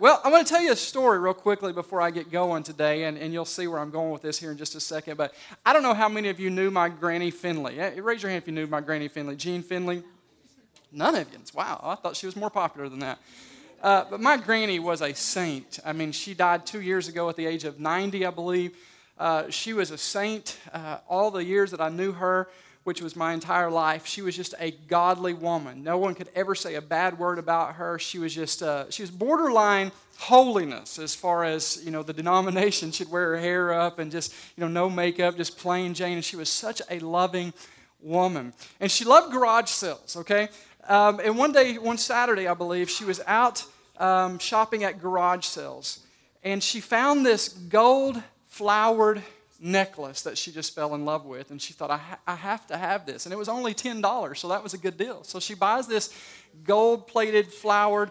Well, I want to tell you a story real quickly before I get going today, and, and you'll see where I'm going with this here in just a second. But I don't know how many of you knew my Granny Finley. Eh, Raise your hand if you knew my Granny Finley. Jean Finley? None of you. Wow, I thought she was more popular than that. Uh, but my granny was a saint. I mean, she died two years ago at the age of 90, I believe. Uh, she was a saint uh, all the years that I knew her which was my entire life. She was just a godly woman. No one could ever say a bad word about her. She was just, uh, she was borderline holiness as far as, you know, the denomination. She'd wear her hair up and just, you know, no makeup, just plain Jane. And she was such a loving woman. And she loved garage sales, okay? Um, and one day, one Saturday, I believe, she was out um, shopping at garage sales. And she found this gold flowered necklace that she just fell in love with. And she thought, I, ha- I have to have this. And it was only $10, so that was a good deal. So she buys this gold plated, flowered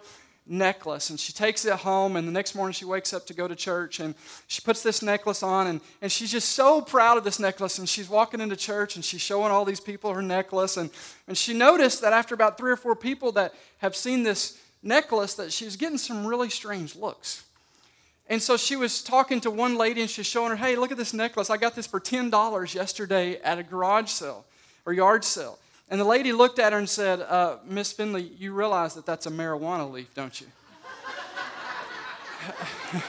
necklace and she takes it home and the next morning she wakes up to go to church and she puts this necklace on and, and she's just so proud of this necklace and she's walking into church and she's showing all these people her necklace and, and she noticed that after about three or four people that have seen this necklace that she's getting some really strange looks and so she was talking to one lady and she's showing her, hey, look at this necklace. I got this for $10 yesterday at a garage sale or yard sale. And the lady looked at her and said, uh, Miss Finley, you realize that that's a marijuana leaf, don't you?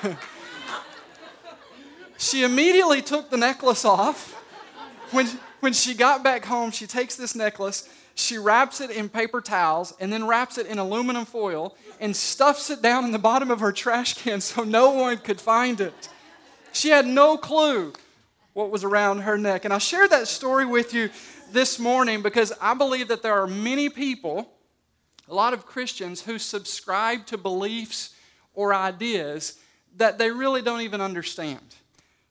she immediately took the necklace off. When, when she got back home, she takes this necklace she wraps it in paper towels and then wraps it in aluminum foil and stuffs it down in the bottom of her trash can so no one could find it. She had no clue what was around her neck. And I shared that story with you this morning because I believe that there are many people, a lot of Christians, who subscribe to beliefs or ideas that they really don't even understand.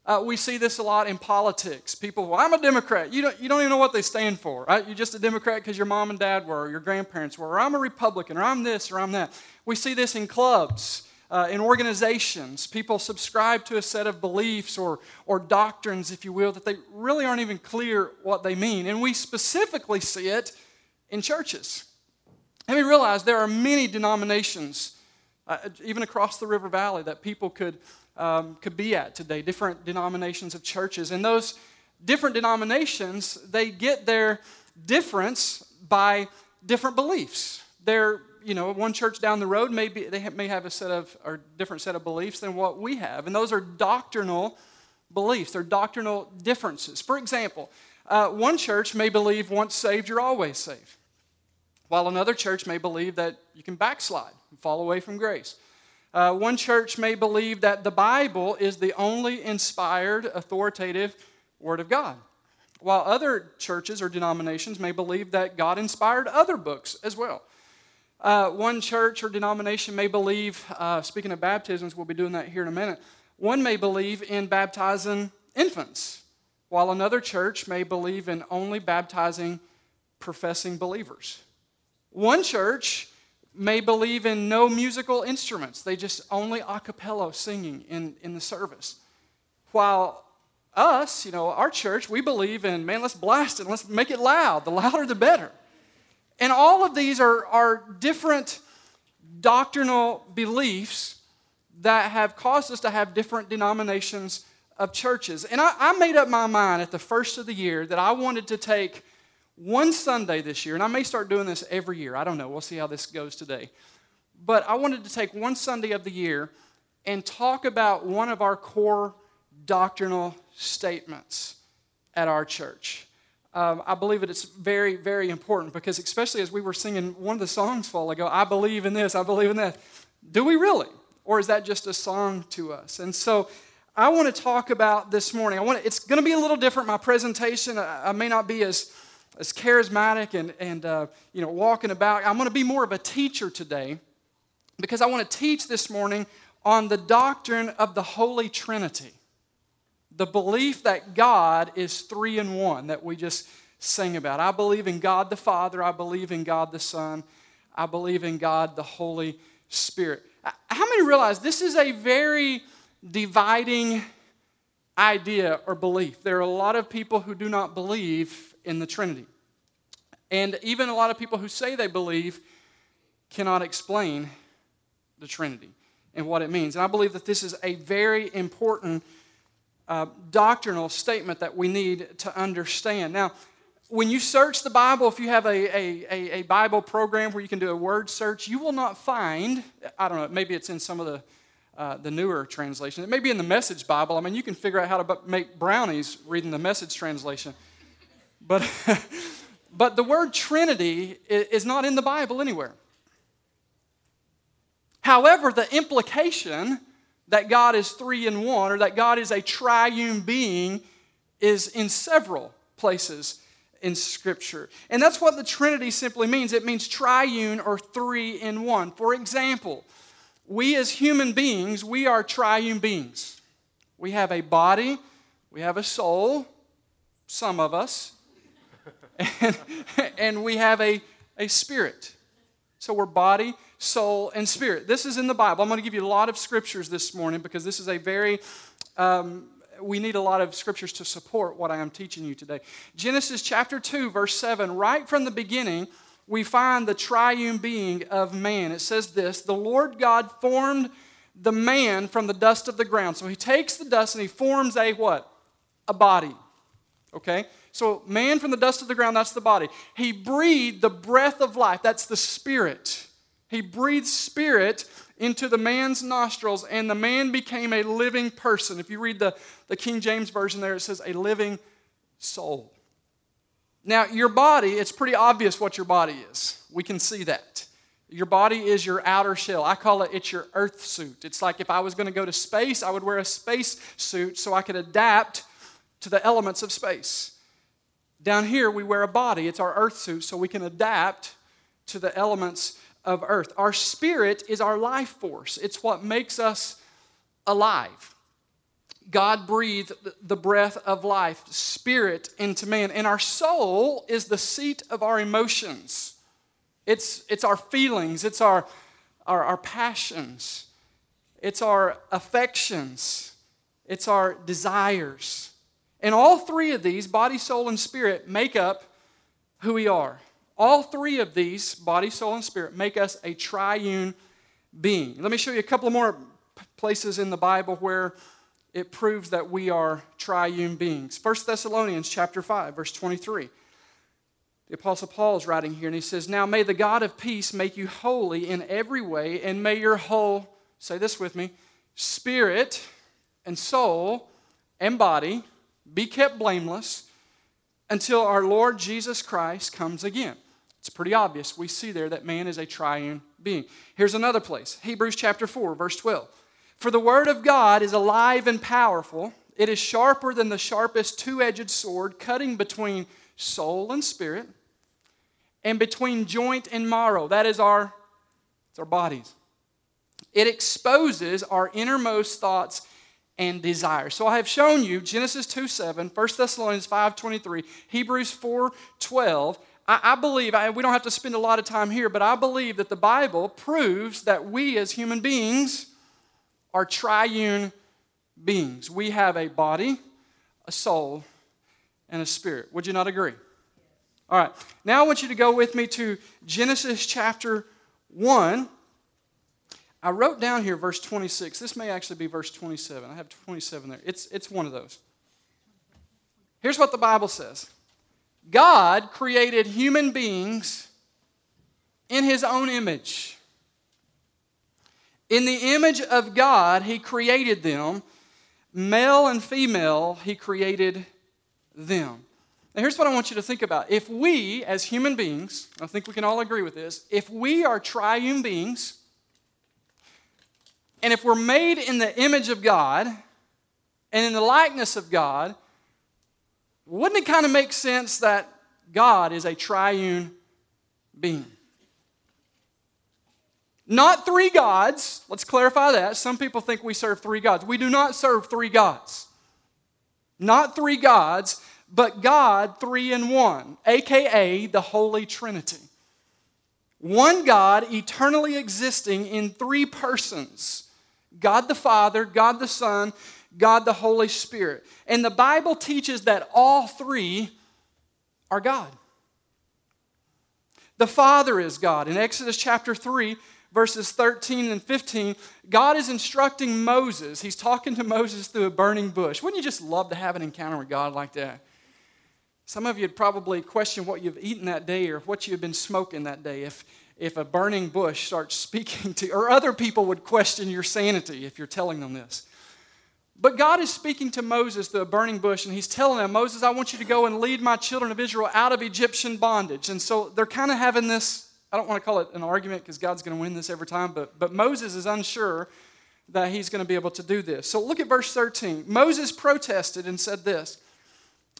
Uh, we see this a lot in politics. People, well, I'm a Democrat. You don't, you don't even know what they stand for, right? You're just a Democrat because your mom and dad were, or your grandparents were, or I'm a Republican, or I'm this, or I'm that. We see this in clubs, uh, in organizations. People subscribe to a set of beliefs or, or doctrines, if you will, that they really aren't even clear what they mean. And we specifically see it in churches. And we realize there are many denominations, uh, even across the River Valley, that people could um, could be at today, different denominations of churches. And those different denominations, they get their difference by different beliefs. They're, you know, one church down the road, maybe they may have a set of, or different set of beliefs than what we have. And those are doctrinal beliefs, they're doctrinal differences. For example, uh, one church may believe once saved, you're always saved, while another church may believe that you can backslide and fall away from grace. Uh, one church may believe that the Bible is the only inspired, authoritative Word of God, while other churches or denominations may believe that God inspired other books as well. Uh, one church or denomination may believe, uh, speaking of baptisms, we'll be doing that here in a minute. One may believe in baptizing infants, while another church may believe in only baptizing professing believers. One church may believe in no musical instruments, they just only a cappella singing in, in the service. While us, you know, our church, we believe in, man, let's blast it, let's make it loud. The louder, the better. And all of these are, are different doctrinal beliefs that have caused us to have different denominations of churches. And I, I made up my mind at the first of the year that I wanted to take one Sunday this year, and I may start doing this every year. I don't know. We'll see how this goes today. But I wanted to take one Sunday of the year and talk about one of our core doctrinal statements at our church. Um, I believe that it's very, very important because, especially as we were singing one of the songs fall ago, I believe in this, I believe in that. Do we really? Or is that just a song to us? And so I want to talk about this morning. I want to, it's going to be a little different. My presentation, I, I may not be as as charismatic and, and uh, you know, walking about. I'm going to be more of a teacher today because I want to teach this morning on the doctrine of the Holy Trinity. The belief that God is three in one that we just sing about. I believe in God the Father, I believe in God the Son, I believe in God the Holy Spirit. How many realize this is a very dividing idea or belief? There are a lot of people who do not believe in the Trinity. And even a lot of people who say they believe cannot explain the Trinity. and what it means. And I believe that this is a very important uh, doctrinal statement that we need to understand. Now, when you search the Bible, if you have a, a, a, Bible program where you can do a word search, you will not find, I don't know, maybe it's in some of the, uh, the newer translations. It may be in the Message Bible. I mean, you can figure out how to make brownies reading the Message translation. But, but the word Trinity is not in the Bible anywhere. However, the implication that God is three in one or that God is a triune being is in several places in Scripture. And that's what the Trinity simply means it means triune or three in one. For example, we as human beings, we are triune beings. We have a body, we have a soul, some of us, and, we have a, a spirit. So we're body, soul, and spirit. This is in the Bible. I'm going to give you a lot of scriptures this morning because this is a very um, we need a lot of scriptures to support what I am teaching you today. Genesis chapter 2, verse 7, right from the beginning, we find the triune being of man. It says this The Lord God formed the man from the dust of the ground. So he takes the dust and he forms a what? A body. Okay? So man from the dust of the ground, that's the body. He breathed the breath of life, that's the spirit. He breathed spirit into the man's nostrils, and the man became a living person. If you read the, the King James Version there, it says a living soul. Now, your body, it's pretty obvious what your body is. We can see that. Your body is your outer shell. I call it it's your earth suit. It's like if I was going to go to space, I would wear a space suit so I could adapt to the elements of space. Down here, we wear a body. It's our earth suit so we can adapt to the elements of earth. Our spirit is our life force, it's what makes us alive. God breathed the breath of life, spirit into man. And our soul is the seat of our emotions. It's, it's our feelings, it's our, our, our passions, it's our affections, it's our desires. And all three of these, body, soul, and spirit, make up who we are. All three of these, body, soul, and spirit, make us a triune being. Let me show you a couple more places in the Bible where it proves that we are triune beings. 1 Thessalonians chapter 5, verse 23. The Apostle Paul is writing here, and he says, Now may the God of peace make you holy in every way, and may your whole, say this with me, spirit and soul and body be kept blameless until our Lord Jesus Christ comes again. It's pretty obvious. We see there that man is a triune being. Here's another place Hebrews chapter 4, verse 12. For the word of God is alive and powerful, it is sharper than the sharpest two edged sword, cutting between soul and spirit, and between joint and marrow. That is our, it's our bodies. It exposes our innermost thoughts and desire. So I have shown you Genesis 2 7, 1 Thessalonians 5 23, Hebrews 4 12, I, I believe, I, we don't have to spend a lot of time here, but I believe that the Bible proves that we as human beings are triune beings. We have a body, a soul, and a spirit. Would you not agree? All right. Now I want you to go with me to Genesis chapter 1. I wrote down here verse 26. This may actually be verse 27. I have 27 there. It's, it's one of those. Here's what the Bible says God created human beings in his own image. In the image of God, he created them. Male and female, he created them. Now, here's what I want you to think about. If we, as human beings, I think we can all agree with this, if we are triune beings, and if we're made in the image of God and in the likeness of God, wouldn't it kind of make sense that God is a triune being? Not three gods. Let's clarify that. Some people think we serve three gods. We do not serve three gods. Not three gods, but God three in one, aka the Holy Trinity. One God eternally existing in three persons God the Father, God the Son, God the Holy Spirit. And the Bible teaches that all three are God. The Father is God. In Exodus chapter 3, verses 13 and 15, God is instructing Moses. He's talking to Moses through a burning bush. Wouldn't you just love to have an encounter with God like that? Some of you would probably question what you've eaten that day or what you've been smoking that day if, if a burning bush starts speaking to, or other people would question your sanity if you're telling them this. But God is speaking to Moses the burning bush, and he's telling him, Moses, I want you to go and lead my children of Israel out of Egyptian bondage. And so they're kind of having this, I don't want to call it an argument because God's going to win this every time, but, but Moses is unsure that he's going to be able to do this. So look at verse 13. Moses protested and said this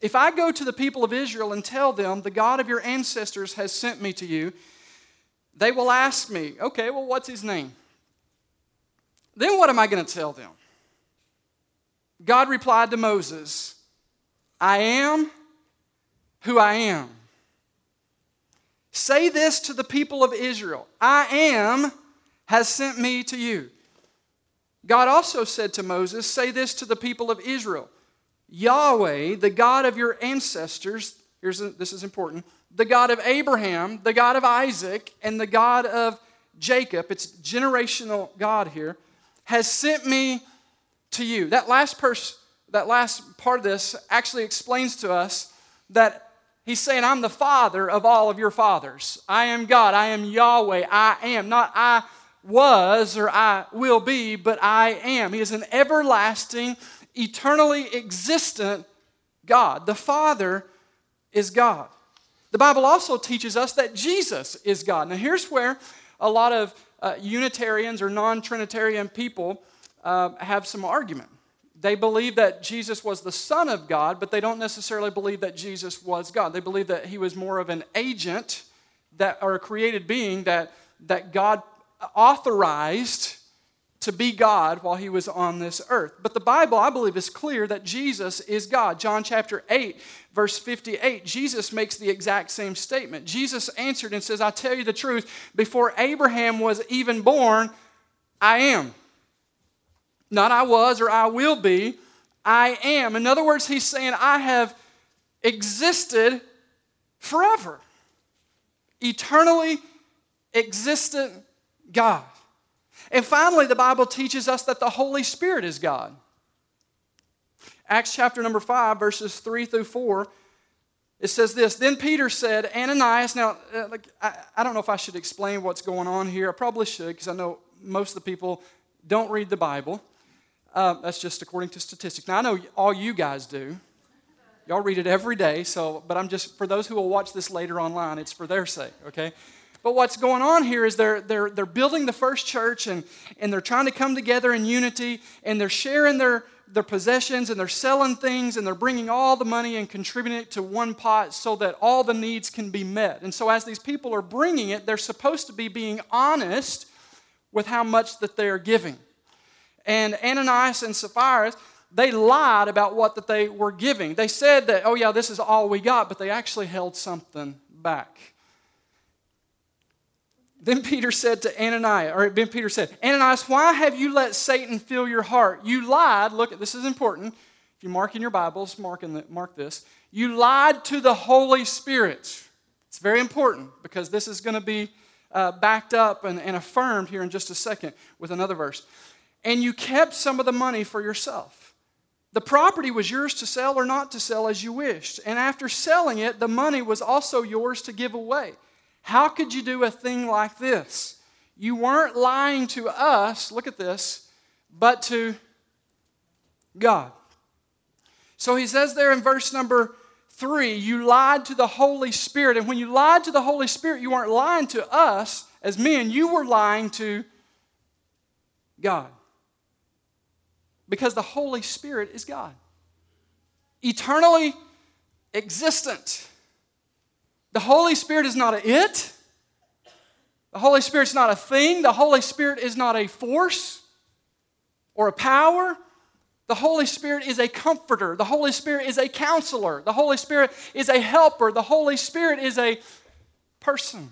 If I go to the people of Israel and tell them, the God of your ancestors has sent me to you, they will ask me, okay, well, what's his name? Then what am I going to tell them? God replied to Moses, I am who I am. Say this to the people of Israel I am has sent me to you. God also said to Moses, Say this to the people of Israel Yahweh, the God of your ancestors, here's this is important, the God of Abraham, the God of Isaac, and the God of Jacob, it's generational God here, has sent me to you. That last person, that last part of this actually explains to us that he's saying, I'm the father of all of your fathers. I am God. I am Yahweh. I am. Not I was or I will be, but I am. He is an everlasting, eternally existent God. The Father is God. The Bible also teaches us that Jesus is God. Now, here's where a lot of uh, Unitarians or non Trinitarian people uh, have some argument. They believe that Jesus was the Son of God, but they don't necessarily believe that Jesus was God. They believe that he was more of an agent that, or a created being that, that God authorized to be God while he was on this earth. But the Bible, I believe, is clear that Jesus is God. John chapter 8, verse 58, Jesus makes the exact same statement. Jesus answered and says, I tell you the truth, before Abraham was even born, I am. Not I was or I will be, I am. In other words, he's saying, I have existed forever. Eternally existent God. And finally, the Bible teaches us that the Holy Spirit is God. Acts chapter number 5, verses 3 through 4, it says this Then Peter said, Ananias, now, uh, like, I, I don't know if I should explain what's going on here. I probably should because I know most of the people don't read the Bible. Uh, that's just according to statistics. Now, I know all you guys do. Y'all read it every day, so, but I'm just, for those who will watch this later online, it's for their sake, okay? But what's going on here is they're, they're, they're building the first church and, and they're trying to come together in unity and they're sharing their, their possessions and they're selling things and they're bringing all the money and contributing it to one pot so that all the needs can be met. And so, as these people are bringing it, they're supposed to be being honest with how much that they are giving. And Ananias and Sapphira, they lied about what that they were giving. They said that, oh yeah, this is all we got, but they actually held something back. Then Peter said to Ananias, or then Peter said, Ananias, why have you let Satan fill your heart? You lied. Look, at this is important. If you mark in your Bibles, mark, in the, mark this. You lied to the Holy Spirit. It's very important because this is going to be uh, backed up and, and affirmed here in just a second with another verse and you kept some of the money for yourself. The property was yours to sell or not to sell as you wished. And after selling it, the money was also yours to give away. How could you do a thing like this? You weren't lying to us, look at this, but to God. So he says there in verse number three, you lied to the Holy Spirit. And when you lied to the Holy Spirit, you weren't lying to us as men, you were lying to God because the Holy Spirit is God, eternally existent. The Holy Spirit is not a it. The Holy Spirit's not a thing. The Holy Spirit is not a force or a power. The Holy Spirit is a comforter. The Holy Spirit is a counselor. The Holy Spirit is a helper. The Holy Spirit is a person.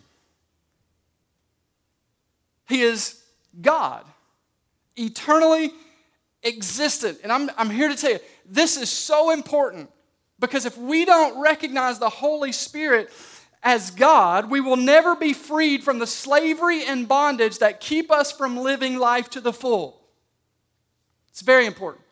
He is God, eternally existent. And I'm, I'm here to tell you, this is so important because if we don't recognize the Holy Spirit as God, we will never be freed from the slavery and bondage that keep us from living life to the full. It's very important.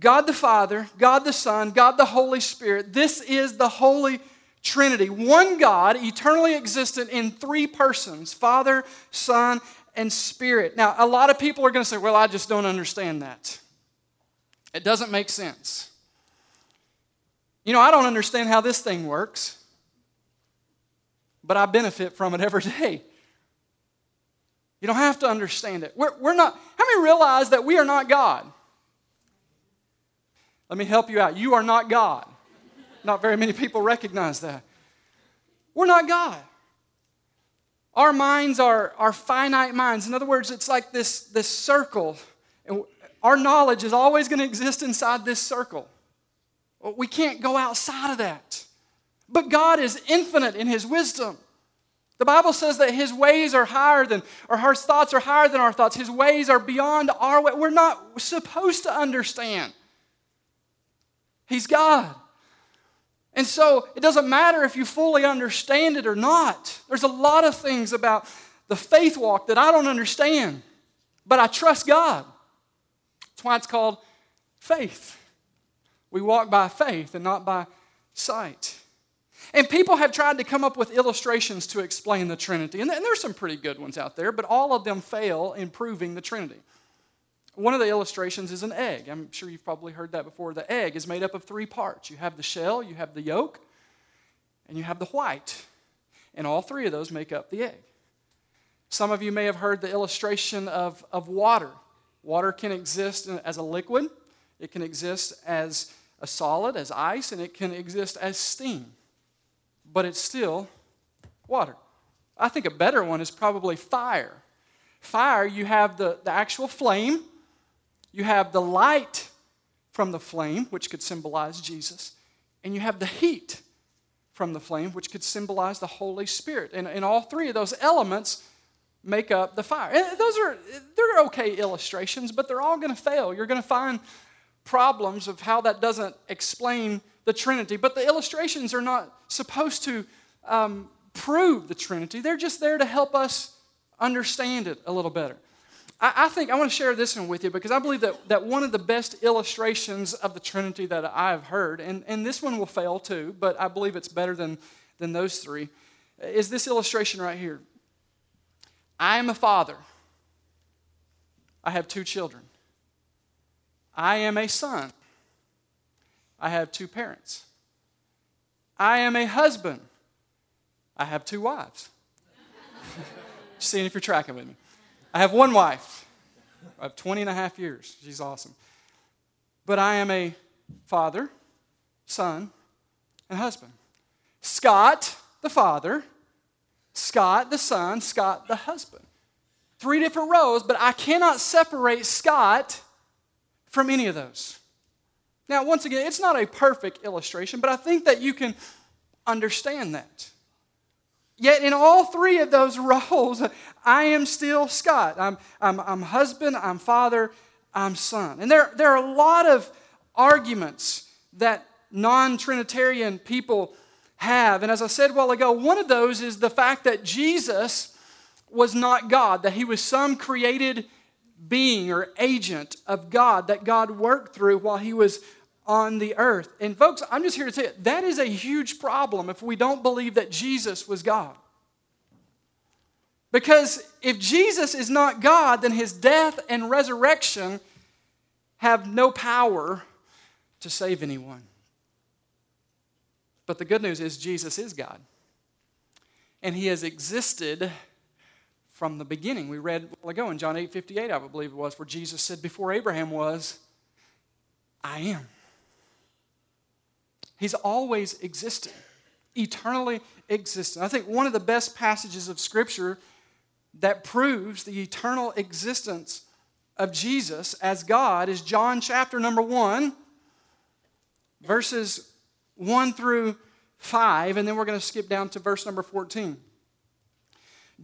God the Father, God the Son, God the Holy Spirit, this is the Holy Trinity. One God, eternally existent in three persons Father, Son, and Spirit. Now, a lot of people are going to say, well, I just don't understand that. It doesn't make sense. You know, I don't understand how this thing works, but I benefit from it every day. You don't have to understand it. We're, we're not, how many realize that we are not God? Let me help you out. You are not God. Not very many people recognize that. We're not God. Our minds are, are finite minds. In other words, it's like this, this circle. And our knowledge is always going to exist inside this circle. We can't go outside of that. But God is infinite in His wisdom. The Bible says that His ways are higher than, or His thoughts are higher than our thoughts. His ways are beyond our way. We're not supposed to understand. He's God. And so it doesn't matter if you fully understand it or not. There's a lot of things about the faith walk that I don't understand, but I trust God. That's why it's called faith. We walk by faith and not by sight. And people have tried to come up with illustrations to explain the Trinity, and there's some pretty good ones out there, but all of them fail in proving the Trinity. One of the illustrations is an egg. I'm sure you've probably heard that before. The egg is made up of three parts you have the shell, you have the yolk, and you have the white. And all three of those make up the egg. Some of you may have heard the illustration of, of water. Water can exist as a liquid, it can exist as a solid, as ice, and it can exist as steam. But it's still water. I think a better one is probably fire. Fire, you have the, the actual flame, you have the light from the flame, which could symbolize Jesus, and you have the heat from the flame, which could symbolize the Holy Spirit. And, and all three of those elements make up the fire. And those are they're okay illustrations, but they're all going to fail. You're going to find problems of how that doesn't explain the Trinity. But the illustrations are not supposed to um, prove the Trinity. They're just there to help us understand it a little better. I, I think I want to share this one with you because I believe that, that one of the best illustrations of the Trinity that I have heard, and, and this one will fail too, but I believe it's better than, than those three, is this illustration right here. I am a father. I have two children. I am a son. I have two parents. I am a husband. I have two wives. Seeing if you're tracking with me. I have one wife. I have 20 and a half years. She's awesome. But I am a father, son, and husband. Scott, the father, Scott, the son, Scott, the husband. Three different roles, but I cannot separate Scott from any of those. Now, once again, it's not a perfect illustration, but I think that you can understand that. Yet in all three of those roles, I am still Scott. I'm, I'm, I'm husband, I'm father, I'm son. And there, there are a lot of arguments that non Trinitarian people have. And as I said a while ago, one of those is the fact that Jesus was not God, that he was some created being or agent of God that God worked through while he was on the earth. And folks, I'm just here to tell you that is a huge problem if we don't believe that Jesus was God. Because if Jesus is not God, then his death and resurrection have no power to save anyone. But the good news is Jesus is God. And he has existed from the beginning. We read a while ago in John 8 58, I believe it was, where Jesus said, Before Abraham was, I am. He's always existed, eternally existed. I think one of the best passages of Scripture that proves the eternal existence of Jesus as God is John chapter number 1, verses 1 through 5, and then we're going to skip down to verse number 14.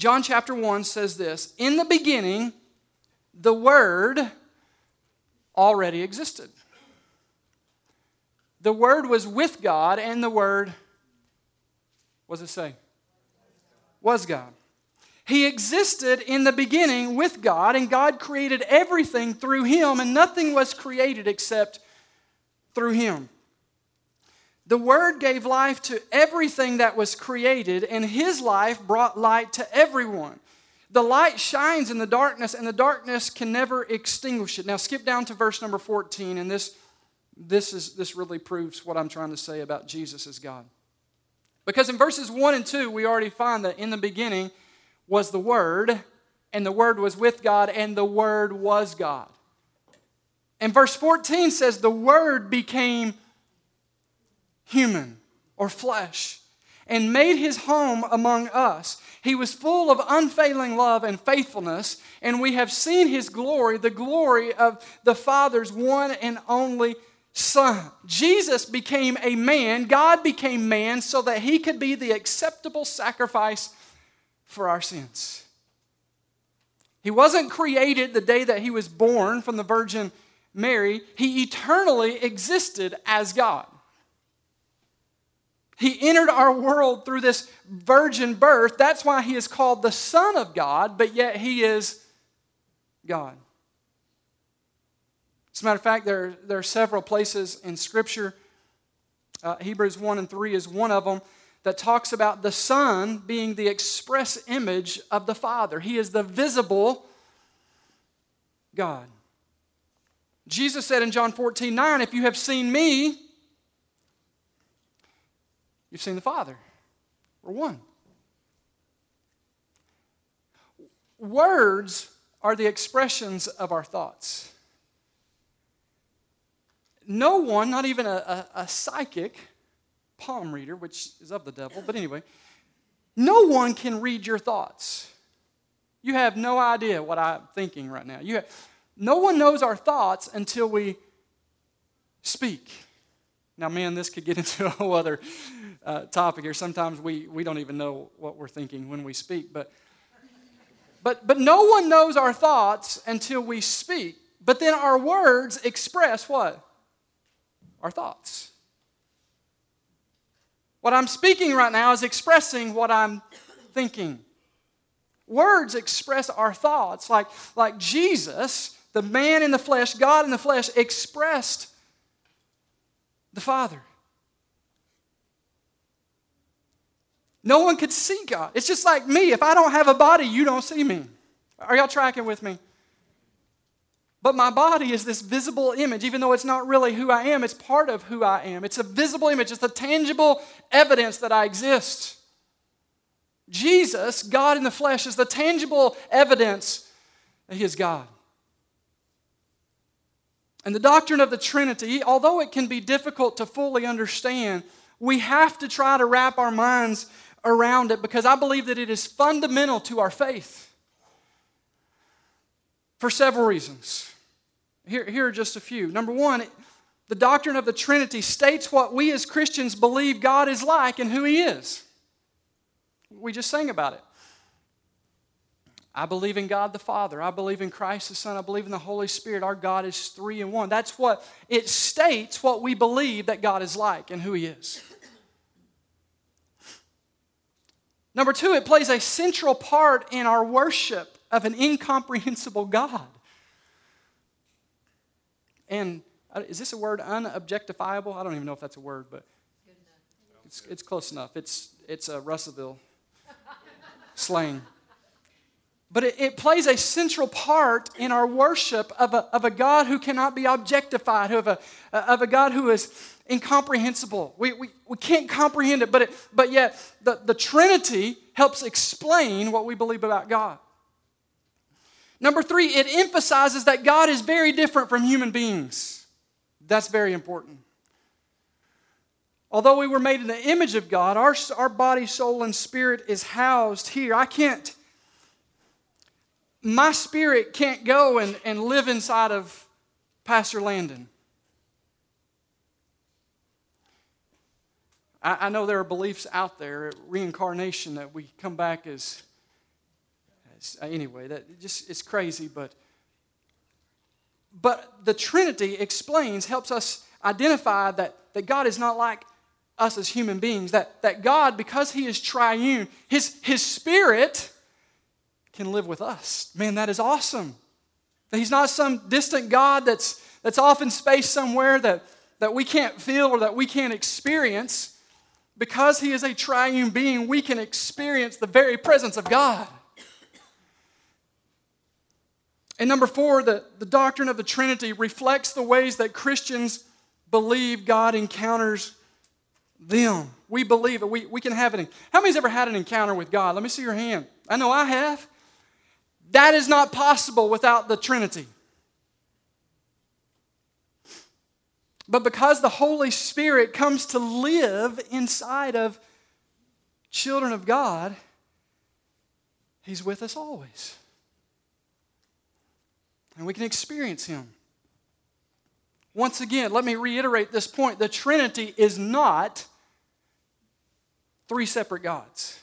John chapter 1 says this In the beginning, the Word already existed. The Word was with God, and the Word What does it say? Was God. He existed in the beginning with God, and God created everything through him, and nothing was created except through him. The Word gave life to everything that was created, and His life brought light to everyone. The light shines in the darkness, and the darkness can never extinguish it. Now, skip down to verse number 14, and this, this, is, this really proves what I'm trying to say about Jesus as God. Because in verses 1 and 2, we already find that in the beginning was the Word, and the Word was with God, and the Word was God. And verse 14 says, The Word became human or flesh and made his home among us. He was full of unfailing love and faithfulness, and we have seen his glory, the glory of the Father's one and only Son. Jesus became a man, God became man, so that he could be the acceptable sacrifice for our sins. He wasn't created the day that he was born from the Virgin Mary, he eternally existed as God. He entered our world through this virgin birth. That's why he is called the Son of God, but yet he is God. As a matter of fact, there, there are several places in Scripture, uh, Hebrews 1 and 3 is one of them, that talks about the Son being the express image of the Father. He is the visible God. Jesus said in John 14, 9, If you have seen me, You've seen the Father. We're one. Words are the expressions of our thoughts. No one, not even a, a, a, psychic palm reader, which is of the devil, but anyway, no one can read your thoughts. You have no idea what I'm thinking right now. You have, no one knows our thoughts until we speak. Now, man, this could get into a whole other uh, topic here. Sometimes we, we don't even know what we're thinking when we speak. But, but, but no one knows our thoughts until we speak. But then our words express what? Our thoughts. What I'm speaking right now is expressing what I'm thinking. Words express our thoughts, like, like Jesus, the man in the flesh, God in the flesh, expressed the Father. No one could see God. It's just like me. If I don't have a body, you don't see me. Are y'all tracking with me? But my body is this visible image, even though it's not really who I am, it's part of who I am. It's a visible image, it's a tangible evidence that I exist. Jesus, God in the flesh, is the tangible evidence that He is God. And the doctrine of the Trinity, although it can be difficult to fully understand, we have to try to wrap our minds around it because I believe that it is fundamental to our faith for several reasons. Here, here are just a few. Number one, the doctrine of the Trinity states what we as Christians believe God is like and who He is. We just sang about it. I believe in God the Father. I believe in Christ the Son. I believe in the Holy Spirit. Our God is three in one. That's what it states what we believe that God is like and who He is. Number two, it plays a central part in our worship of an incomprehensible God. And uh, is this a word, unobjectifiable? I don't even know if that's a word, but it's, it's close enough. It's, it's a Russellville slang. But it, it, plays a central part in our worship of a, of a God who cannot be objectified, of a, uh, of a God who is incomprehensible. We, we, we can't comprehend it, but, it, but yet the, the Trinity helps explain what we believe about God. Number three, it emphasizes that God is very different from human beings. That's very important. Although we were made in the image of God, our, our body, soul, and spirit is housed here. I can't, my spirit can't go and, and live inside of Pastor Landon. I, I know there are beliefs out there, reincarnation, that we come back as, as uh, anyway, that just it's crazy, but but the Trinity explains, helps us identify that, that God is not like us as human beings. That, that God, because He is triune, His, His Spirit can live with us. Man, that is awesome. That He's not some distant God that's, that's off in space somewhere that, that we can't feel or that we can't experience. Because He is a triune being, we can experience the very presence of God. And number four, the, the doctrine of the Trinity reflects the ways that Christians believe God encounters them. We believe it. We, we can have it. How many's ever had an encounter with God? Let me see your hand. I know I have. That is not possible without the Trinity. But because the Holy Spirit comes to live inside of children of God, He's with us always and we can experience Him. Once again, let me reiterate this point the Trinity is not three separate gods.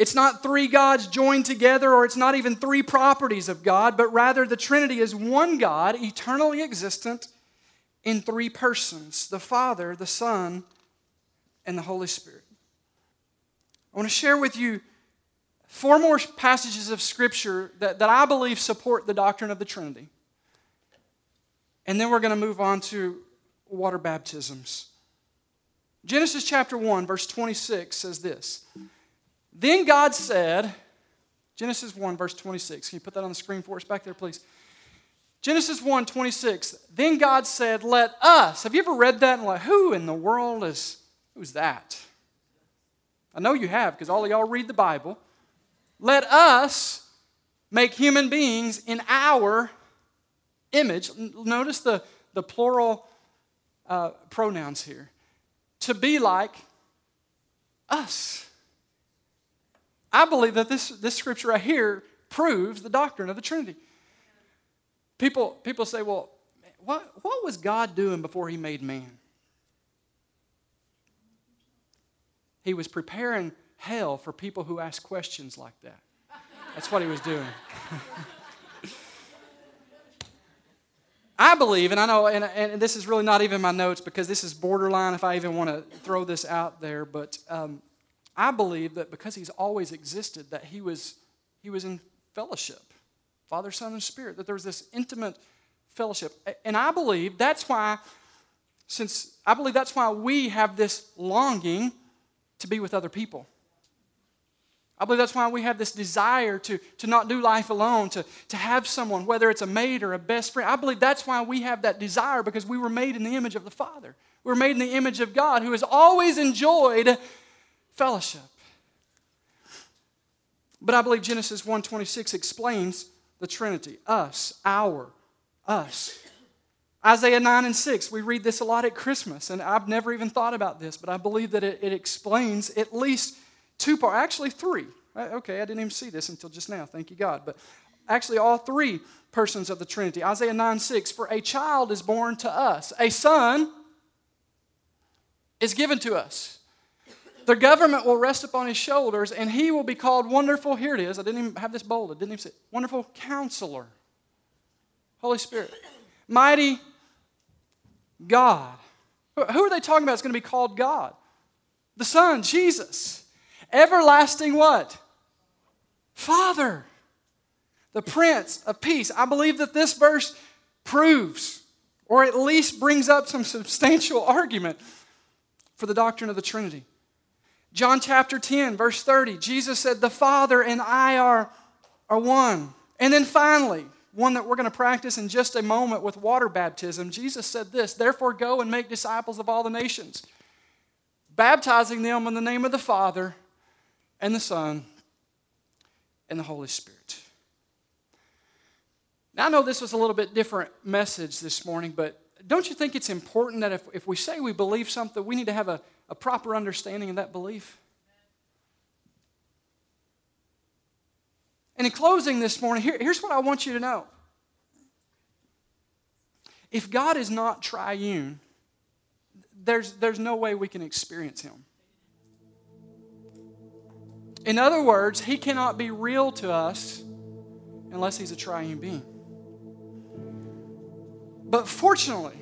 It's not three gods joined together, or it's not even three properties of God, but rather the Trinity is one God, eternally existent in three persons the Father, the Son, and the Holy Spirit. I want to share with you four more passages of Scripture that, that I believe support the doctrine of the Trinity. And then we're going to move on to water baptisms. Genesis chapter 1, verse 26 says this Then God said, Genesis 1, verse 26. Can you put that on the screen for us back there, please? Genesis 1, 26. Then God said, Let us. Have you ever read that and like, who in the world is, who's that? I know you have because all of y'all read the Bible. Let us make human beings in our image. Notice the, the plural uh, pronouns here. To be like us. I believe that this, this scripture right here proves the doctrine of the Trinity. People, people say, well, what, what was God doing before he made man? He was preparing hell for people who ask questions like that. That's what he was doing. I believe, and I know, and, and, this is really not even my notes because this is borderline if I even want to throw this out there, but um, I believe that because he's always existed, that he was, he was in fellowship Father, Son, and Spirit, that there was this intimate fellowship. And I believe that's why, since I believe that's why we have this longing to be with other people. I believe that's why we have this desire to, to not do life alone, to, to have someone, whether it's a mate or a best friend. I believe that's why we have that desire because we were made in the image of the Father. We were made in the image of God who has always enjoyed fellowship. But I believe Genesis 1:26 explains the Trinity. Us, our, us. Isaiah 9 and 6, we read this a lot at Christmas, and I've never even thought about this, but I believe that it, it explains at least two parts, actually three. Uh, okay, I didn't even see this until just now. Thank you, God. But actually, all three persons of the Trinity. Isaiah 9 6, for a child is born to us, a son is given to us. The government will rest upon his shoulders, and he will be called Wonderful. Here it is. I didn't even have this bolded. Didn't even say Wonderful Counselor. Holy Spirit. Mighty God. Who are they talking about? It's going to be called God. The Son, Jesus. Everlasting what? Father, the Prince of Peace. I believe that this verse proves, or at least brings up some substantial argument for the doctrine of the Trinity. John chapter 10, verse 30, Jesus said, The Father and I are, are one. And then finally, one that we're going to practice in just a moment with water baptism, Jesus said this Therefore, go and make disciples of all the nations, baptizing them in the name of the Father and the Son and the Holy Spirit. Now, I know this was a little bit different message this morning, but don't you think it's important that if, if we say we believe something, we need to have a, a proper understanding of that belief? And in closing this morning, here, here's what I want you to know. If God is not triune, there's, there's no way we can experience Him. In other words, he cannot be real to us unless he's a triune being. But fortunately,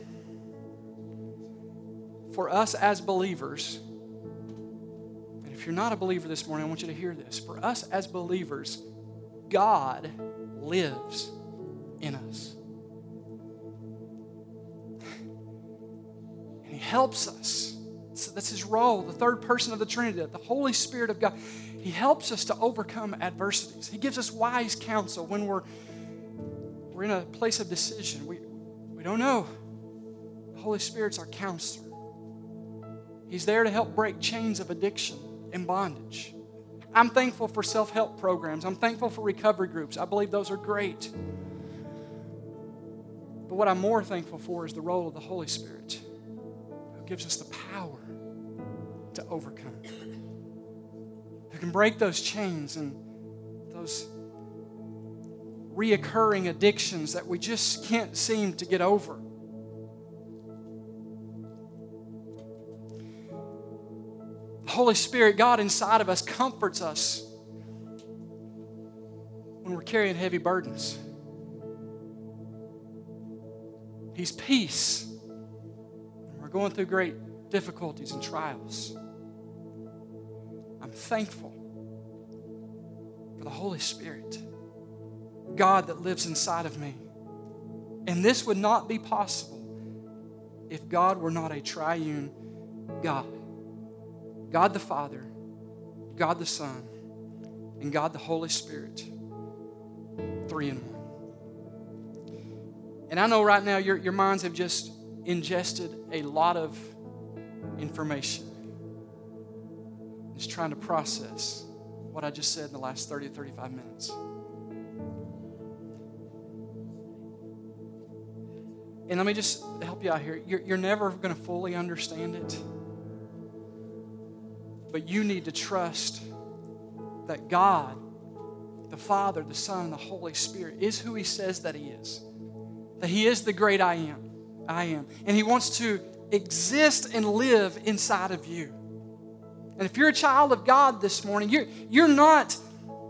for us as believers, and if you're not a believer this morning, I want you to hear this. For us as believers, God lives in us. And He helps us. So that's His role, the third person of the Trinity, the Holy Spirit of God. He helps us to overcome adversities. He gives us wise counsel when we're, we're in a place of decision. We, don't know. The Holy Spirit's our counselor. He's there to help break chains of addiction and bondage. I'm thankful for self help programs. I'm thankful for recovery groups. I believe those are great. But what I'm more thankful for is the role of the Holy Spirit who gives us the power to overcome, who can break those chains and those reoccurring addictions that we just can't seem to get over. The Holy Spirit, God inside of us, comforts us when we're carrying heavy burdens. He's peace when we're going through great difficulties and trials. I'm thankful for the Holy Spirit, God that lives inside of me. And this would not be possible if God were not a triune God. God the Father, God the Son, and God the Holy Spirit. Three in one. And I know right now your, your minds have just ingested a lot of information. Just trying to process what I just said in the last 30 to 35 minutes. And let me just help you out here. You're, you're never going to fully understand it. But you need to trust that God, the Father, the Son, the Holy Spirit is who He says that He is. That He is the great I am. I am. And He wants to exist and live inside of you. And if you're a child of God this morning, you're, you're not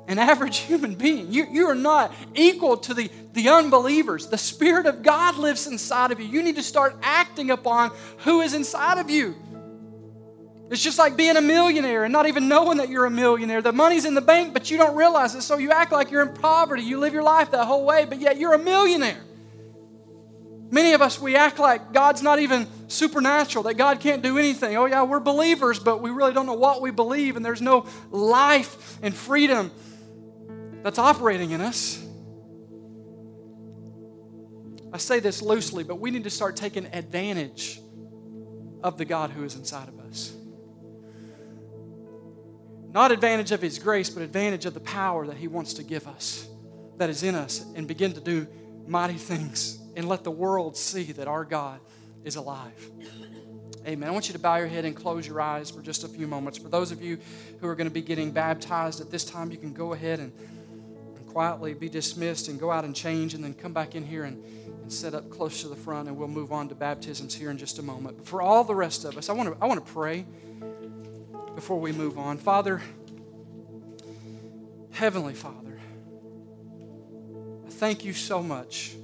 an average human being. You, you are not equal to the, the unbelievers. The Spirit of God lives inside of you. You need to start acting upon who is inside of you. It's just like being a millionaire and not even knowing that you're a millionaire. The money's in the bank, but you don't realize it, so you act like you're in poverty. You live your life that whole way, but yet you're a millionaire. Many of us, we act like God's not even supernatural, that God can't do anything. Oh, yeah, we're believers, but we really don't know what we believe, and there's no life and freedom that's operating in us. I say this loosely, but we need to start taking advantage of the God who is inside of us. Not advantage of His grace, but advantage of the power that He wants to give us, that is in us, and begin to do mighty things and let the world see that our God is alive. Amen. I want you to bow your head and close your eyes for just a few moments. For those of you who are going to be getting baptized at this time, you can go ahead and, quietly be dismissed and go out and change and then come back in here and, and set up close to the front and we'll move on to baptisms here in just a moment. But for all the rest of us, I want to, I want to pray before we move on. Father, Heavenly Father, I thank you so much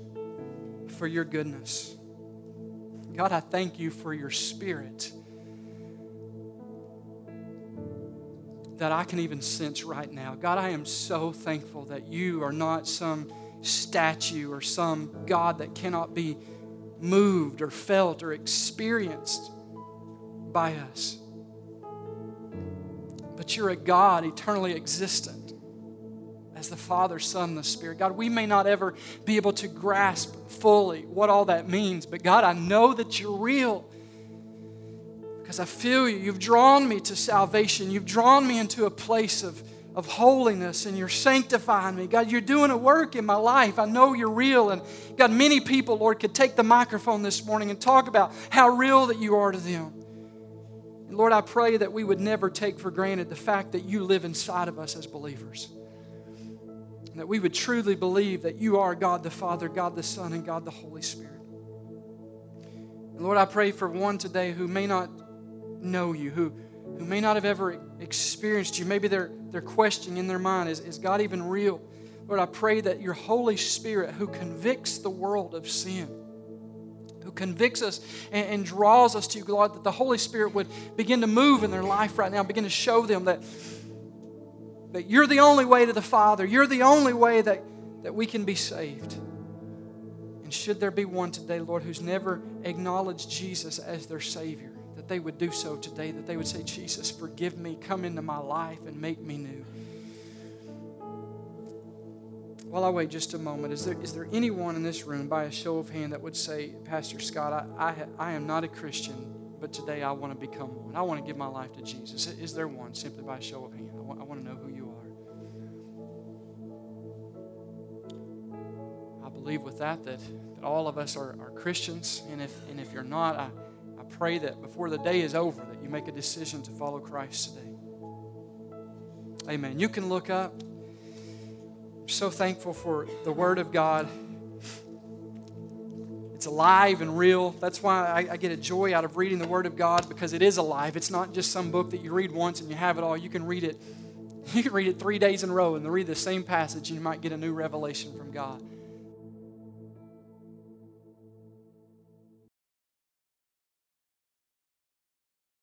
for your goodness. God, I thank you for your spirit that I can even sense right now. God, I am so thankful that you are not some statue or some God that cannot be moved or felt or experienced by us but you're a God eternally existent as the Father, Son, the Spirit. God, we may not ever be able to grasp fully what all that means, but God, I know that you're real because I feel you. You've drawn me to salvation, you've drawn me into a place of, of holiness, and you're sanctifying me. God, you're doing a work in my life. I know you're real. And God, many people, Lord, could take the microphone this morning and talk about how real that you are to them. And Lord, I pray that we would never take for granted the fact that you live inside of us as believers. And that we would truly believe that you are God the Father, God the Son, and God the Holy Spirit. And Lord, I pray for one today who may not know you, who, who may not have ever experienced you. Maybe they're, they're questioning in their mind is, is God even real? Lord, I pray that your Holy Spirit, who convicts the world of sin, who convicts us and, and, draws us to you, Lord, that the Holy Spirit would begin to move in their life right now, begin to show them that, that you're the only way to the Father. You're the only way that, that we can be saved. And should there be one today, Lord, who's never acknowledged Jesus as their Savior, that they would do so today, that they would say, Jesus, forgive me, come into my life and make me new. While I wait just a moment, is there, is there anyone in this room, by a show of hand, that would say, Pastor Scott, I, I, I am not a Christian, but today I want to become one? I want to give my life to Jesus. Is there one, simply by a show of hand? I want, I want to know who you are. I believe with that that, that all of us are, are Christians, and if, and if you're not, I, pray that before the day is over, that you make a decision to follow Christ today. Amen. You can look up I'm so thankful for the Word of God. It's alive and real. That's why I, I, get a joy out of reading the Word of God because it is alive. It's not just some book that you read once and you have it all. You can read it. You can read it three days in a row and read the same passage and you might get a new revelation from God.